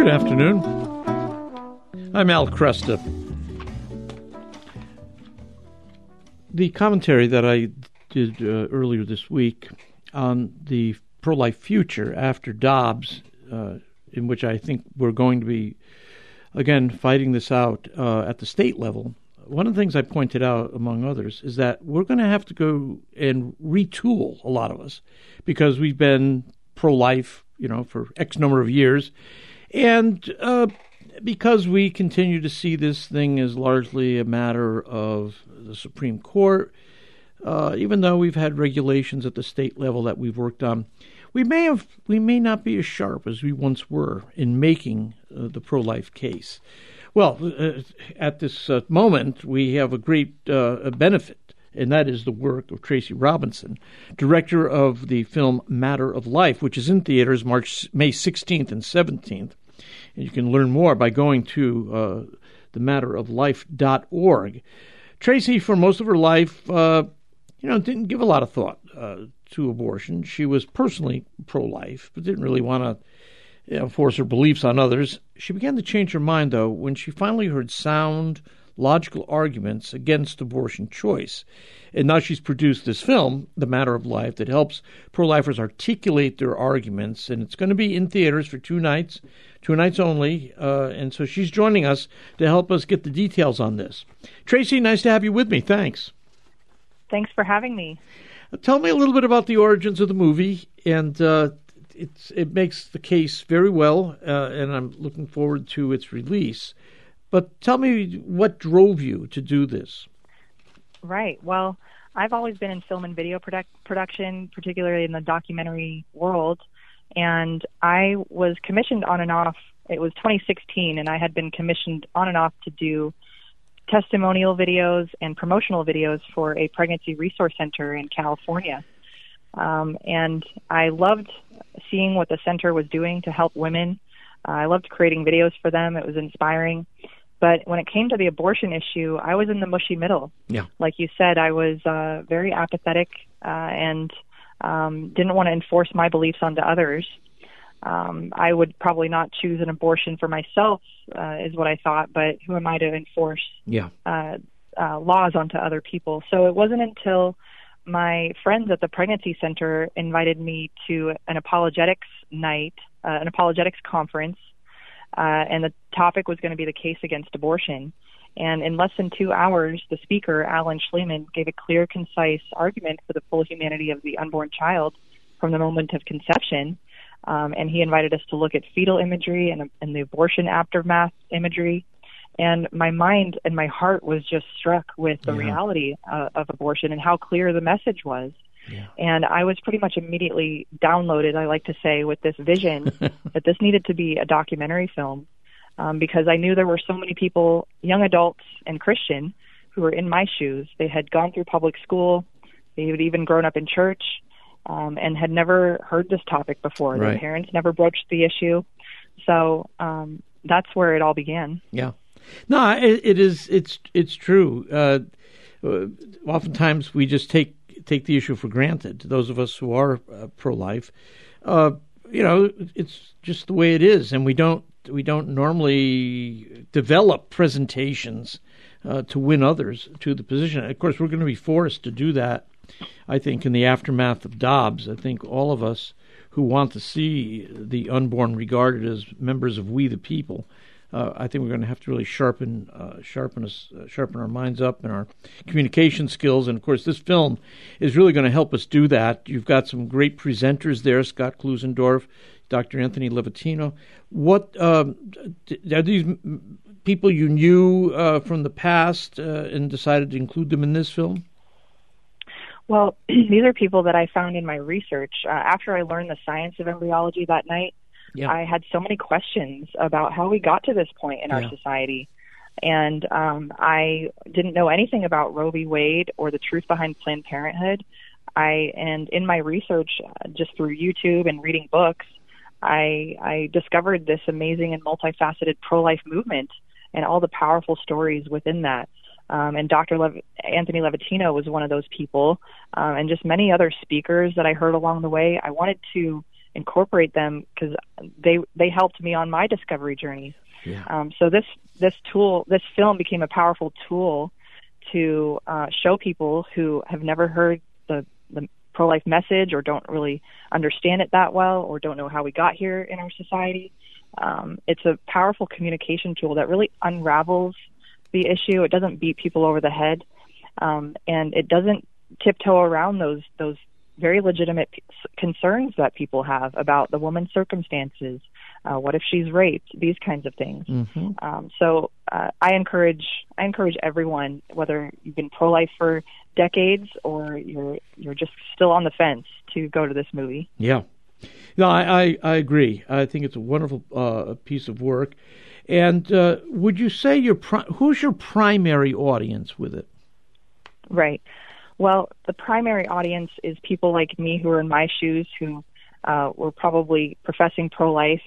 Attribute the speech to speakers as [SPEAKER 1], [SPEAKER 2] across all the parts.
[SPEAKER 1] Good afternoon. I'm Al Kresta. The commentary that I did uh, earlier this week on the pro life future after Dobbs, uh, in which I think we're going to be, again, fighting this out uh, at the state level. One of the things I pointed out, among others, is that we're going to have to go and retool a lot of us because we've been pro life, you know, for X number of years and uh, because we continue to see this thing as largely a matter of the Supreme Court, uh, even though we've had regulations at the state level that we've worked on, we may have we may not be as sharp as we once were in making uh, the pro-life case. Well, uh, at this uh, moment, we have a great uh, benefit, and that is the work of Tracy Robinson, director of the film Matter of Life, which is in theaters March May 16th and 17th. And you can learn more by going to uh, thematteroflife.org. Tracy, for most of her life, uh, you know, didn't give a lot of thought uh, to abortion. She was personally pro-life, but didn't really want to you know, force her beliefs on others. She began to change her mind, though, when she finally heard sound, logical arguments against abortion choice. And now she's produced this film, The Matter of Life, that helps pro lifers articulate their arguments. And it's going to be in theaters for two nights two nights only. Uh, and so she's joining us to help us get the details on this. Tracy, nice to have you with me. Thanks.
[SPEAKER 2] Thanks for having me.
[SPEAKER 1] Tell me a little bit about the origins of the movie, and uh, it's, it makes the case very well, uh, and I'm looking forward to its release. But tell me what drove you to do this.
[SPEAKER 2] Right. Well, I've always been in film and video product, production, particularly in the documentary world and I was commissioned on and off. It was 2016, and I had been commissioned on and off to do testimonial videos and promotional videos for a pregnancy resource center in California. Um, and I loved seeing what the center was doing to help women. Uh, I loved creating videos for them. It was inspiring. But when it came to the abortion issue, I was in the mushy middle.
[SPEAKER 1] Yeah.
[SPEAKER 2] Like you said, I was uh, very apathetic uh, and um, didn't want to enforce my beliefs onto others. Um, I would probably not choose an abortion for myself, uh, is what I thought. But who am I to enforce
[SPEAKER 1] yeah.
[SPEAKER 2] uh, uh, laws onto other people? So it wasn't until my friends at the pregnancy center invited me to an apologetics night, uh, an apologetics conference, uh, and the topic was going to be the case against abortion. And in less than two hours, the speaker, Alan Shlemon, gave a clear, concise argument for the full humanity of the unborn child from the moment of conception. Um, and he invited us to look at fetal imagery and, and the abortion aftermath imagery. And my mind and my heart was just struck with the yeah. reality uh, of abortion and how clear the message was.
[SPEAKER 1] Yeah.
[SPEAKER 2] And I was pretty much immediately downloaded, I like to say, with this vision that this needed to be a documentary film um, because I knew there were so many people, young adults and Christian, who were in my shoes. They had gone through public school, they had even grown up in church, um, and had never heard this topic before.
[SPEAKER 1] Right.
[SPEAKER 2] Their parents never broached the issue, so um, that's where it all began.
[SPEAKER 1] Yeah, no, it, it is. It's it's true. Uh, uh, oftentimes we just take take the issue for granted. To those of us who are uh, pro life, uh, you know, it's just the way it is, and we don't we don't normally develop presentations uh, to win others to the position. Of course, we're going to be forced to do that. I think in the aftermath of Dobbs, I think all of us who want to see the unborn regarded as members of we the people, uh, I think we're going to have to really sharpen uh, sharpen us uh, sharpen our minds up and our communication skills. And of course, this film is really going to help us do that. You've got some great presenters there, Scott Klusendorf, Dr. Anthony Levatino. What um, are these people you knew uh, from the past uh, and decided to include them in this film?
[SPEAKER 2] Well, these are people that I found in my research. Uh, after I learned the science of embryology that night,
[SPEAKER 1] yeah.
[SPEAKER 2] I had so many questions about how we got to this point in our society. And um, I didn't know anything about Roe v. Wade or the truth behind Planned Parenthood. I and in my research, uh, just through YouTube and reading books, I, I discovered this amazing and multifaceted pro-life movement and all the powerful stories within that. Um, and Dr. Lev- Anthony Levatino was one of those people, um, and just many other speakers that I heard along the way. I wanted to incorporate them because they they helped me on my discovery journey.
[SPEAKER 1] Yeah.
[SPEAKER 2] Um, so this this tool, this film became a powerful tool to uh, show people who have never heard the the pro life message or don't really understand it that well or don't know how we got here in our society. Um, it's a powerful communication tool that really unravels the issue. It doesn't beat people over the head, um, and it doesn't tiptoe around those those very legitimate p- concerns that people have about the woman's circumstances. Uh, what if she's raped? These kinds of things.
[SPEAKER 1] Mm-hmm.
[SPEAKER 2] Um, so uh, I encourage I encourage everyone, whether you've been pro life for decades or you're you're just still on the fence, to go to this movie.
[SPEAKER 1] Yeah. No, I, I, I agree. I think it's a wonderful uh, piece of work. And uh, would you say your pri- who's your primary audience with it?
[SPEAKER 2] Right. Well, the primary audience is people like me who are in my shoes who uh, were probably professing pro life,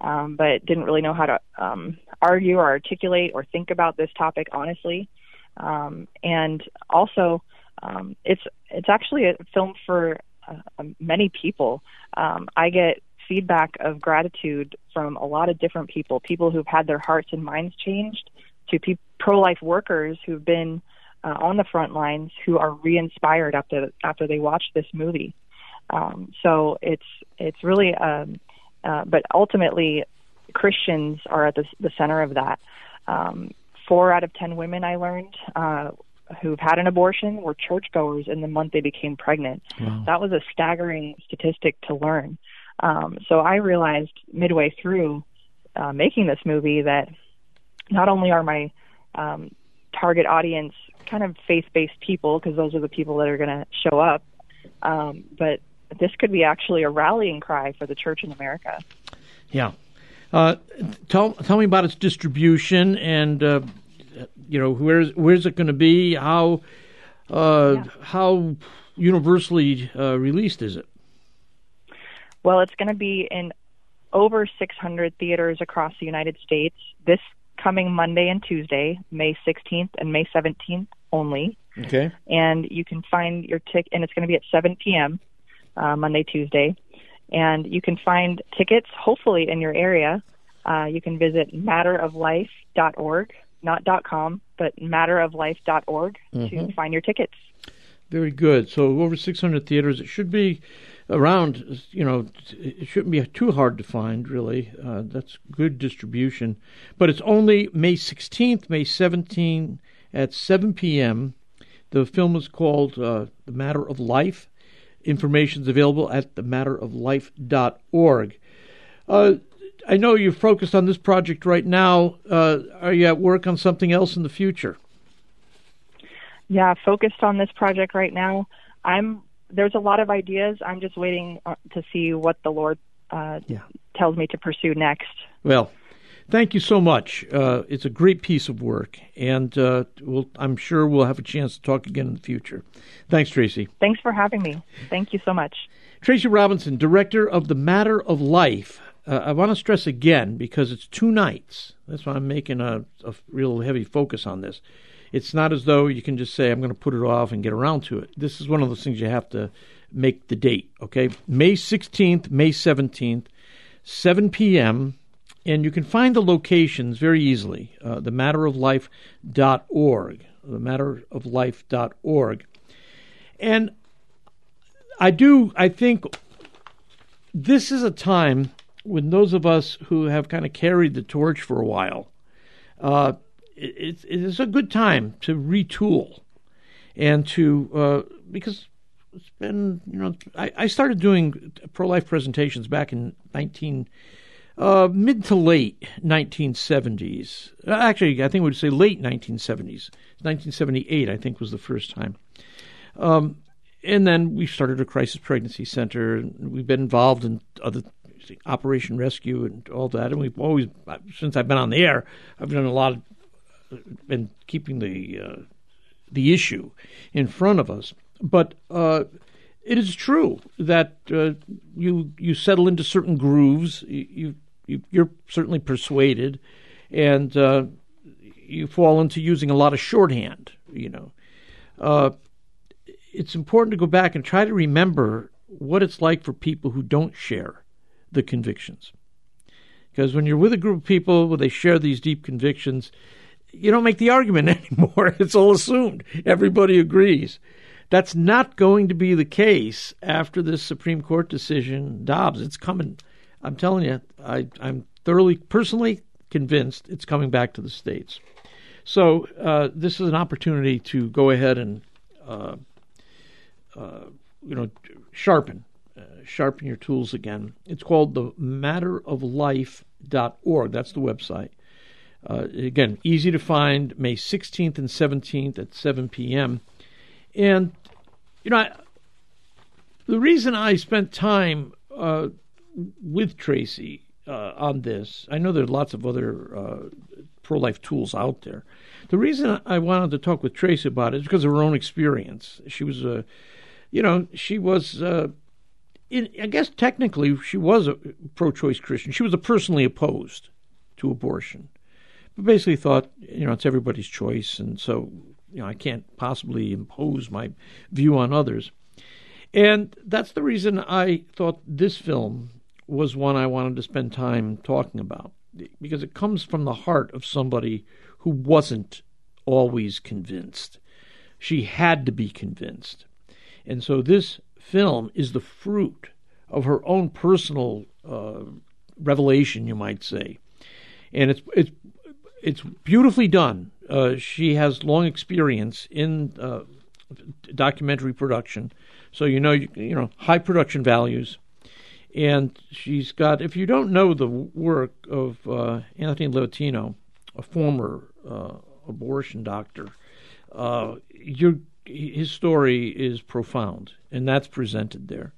[SPEAKER 2] um, but didn't really know how to um, argue or articulate or think about this topic honestly. Um, and also, um, it's it's actually a film for uh, many people. Um, I get feedback of gratitude from a lot of different people, people who've had their hearts and minds changed, to pe- pro-life workers who've been uh, on the front lines who are re-inspired after after they watch this movie. Um, so it's it's really, um, uh, but ultimately, Christians are at the, the center of that. Um, four out of ten women I learned uh, who've had an abortion were churchgoers in the month they became pregnant.
[SPEAKER 1] Wow.
[SPEAKER 2] That was a staggering statistic to learn. Um, so I realized midway through uh, making this movie that not only are my um, target audience kind of faith-based people, because those are the people that are going to show up, um, but this could be actually a rallying cry for the church in America.
[SPEAKER 1] Yeah. Uh, tell tell me about its distribution and uh, you know where's where's it going to be? How uh,
[SPEAKER 2] Yeah.
[SPEAKER 1] how universally uh, released is it?
[SPEAKER 2] Well, it's going to be in over 600 theaters across the United States this coming Monday and Tuesday, May 16th and May 17th only.
[SPEAKER 1] Okay.
[SPEAKER 2] And you can find your ticket, and it's going to be at 7 p.m. Uh, Monday, Tuesday. And you can find tickets, hopefully, in your area. Uh, you can visit matteroflife.org, not .com, but matteroflife.org to find your tickets.
[SPEAKER 1] Very good. So over 600 theaters. It should be around. You know, it shouldn't be too hard to find. Really, uh, that's good distribution. But it's only May 16th, May 17th at 7 p.m. The film is called uh, "The Matter of Life." Information is available at thematteroflife.org. Uh, I know you're focused on this project right now. Uh, are you at work on something else in the future?
[SPEAKER 2] yeah, focused on this project right now. I'm there's a lot of ideas. I'm just waiting uh, to see what the Lord uh,
[SPEAKER 1] Yeah.
[SPEAKER 2] tells me to pursue next.
[SPEAKER 1] Well, thank you so much. Uh, it's a great piece of work, and uh, we'll, I'm sure we'll have a chance to talk again in the future. Thanks, Tracy.
[SPEAKER 2] Thanks for having me. Thank you so much.
[SPEAKER 1] Tracy Robinson, director of The Matter of Life. Uh, I want to stress again because it's two nights. That's why I'm making a, a real heavy focus on this. It's not as though you can just say, I'm going to put it off and get around to it. This is one of those things you have to make the date, okay? May 16th, May 17th, 7 p.m., and you can find the locations very easily. Uh, thematteroflife.org. Thematteroflife.org. And I do, I think this is a time when those of us who have kind of carried the torch for a while, uh, it, it is a good time to retool and to, uh, because it's been, you know, I, I started doing pro life presentations back in 19, uh, mid to late 1970s. Uh, Actually, I think we would say late 1970s. 1978, I think, was the first time. Um, and then we started a crisis pregnancy center. We've been involved in other Operation Rescue and all that. And we've always, since I've been on the air, I've done a lot of, been keeping the uh, the issue in front of us. But uh, it is true that uh, you you settle into certain grooves. You, you you're certainly persuaded, and uh, you fall into using a lot of shorthand. You know, uh, it's important to go back and try to remember what it's like for people who don't share the convictions. Because when you're with a group of people where they share these deep convictions, you don't make the argument anymore. It's all assumed. Everybody agrees. That's not going to be the case after this Supreme Court decision, Dobbs. It's coming. I'm telling you, I, I'm thoroughly, personally convinced it's coming back to the states. So uh, this is an opportunity to go ahead and, uh, uh, you know, sharpen, uh, sharpen your tools again. It's called the matteroflife.org. That's the website. Uh, again, easy to find, May 16th and 17th at 7 p.m. And, you know, I, the reason I spent time uh, with Tracy uh, on this, I know there are lots of other uh, pro life tools out there. The reason I wanted to talk with Tracy about it is because of her own experience. She was a, you know, she was, uh, I guess technically she was a pro choice Christian. She was personally opposed to abortion but basically thought, you know, it's everybody's choice, and so you know, I can't possibly impose my view on others. And that's the reason I thought this film was one I wanted to spend time talking about, because it comes from the heart of somebody who wasn't always convinced. She had to be convinced. And so this film is the fruit of her own personal uh, revelation, you might say. And it's it's it's beautifully done. Uh, she has long experience in uh, documentary production, so you know you, you know high production values. And she's got, if you don't know the work of uh, Anthony Levatino, a former uh, abortion doctor, uh, his story is profound, and that's presented there.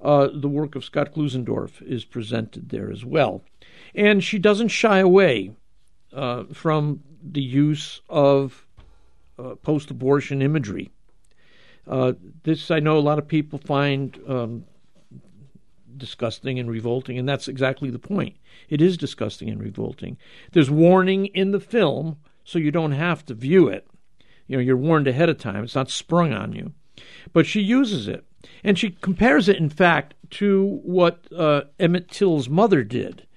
[SPEAKER 1] Uh, the work of Scott Klusendorf is presented there as well. And she doesn't shy away uh, from the use of uh, post abortion imagery. Uh, this I know a lot of people find um, disgusting and revolting, and that's exactly the point. It is disgusting and revolting. There's warning in the film, so you don't have to view it. You know, you're warned ahead of time. It's not sprung on you. But she uses it, and she compares it, in fact, to what uh, Emmett Till's mother did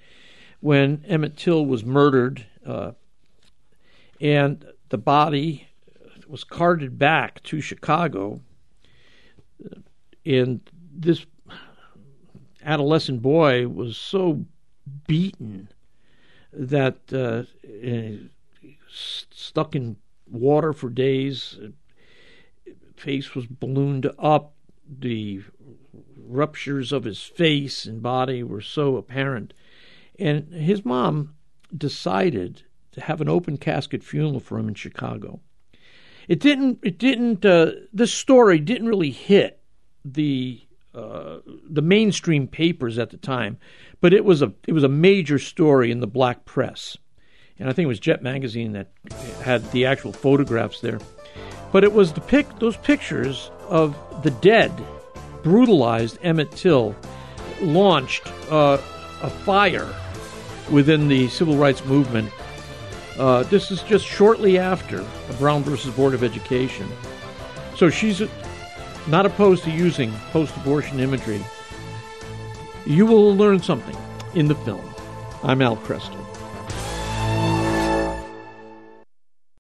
[SPEAKER 1] when Emmett Till was murdered uh, and the body was carted back to Chicago. And this adolescent boy was so beaten that uh, stuck in water for days. Face was ballooned up. The ruptures of his face and body were so apparent. And his mom decided to have an open casket funeral for him in Chicago. It didn't. It didn't. Uh, this story didn't really hit the uh, the mainstream papers at the time, but it was a it was a major story in the black press, and I think it was Jet magazine that had the actual photographs there. But it was the pic those pictures of the dead, brutalized Emmett Till, launched uh, a fire within the civil rights movement. Uh, this is just shortly after Brown versus Board of Education. So she's not opposed to using post abortion imagery. You will learn something in the film. I'm Al Kresta.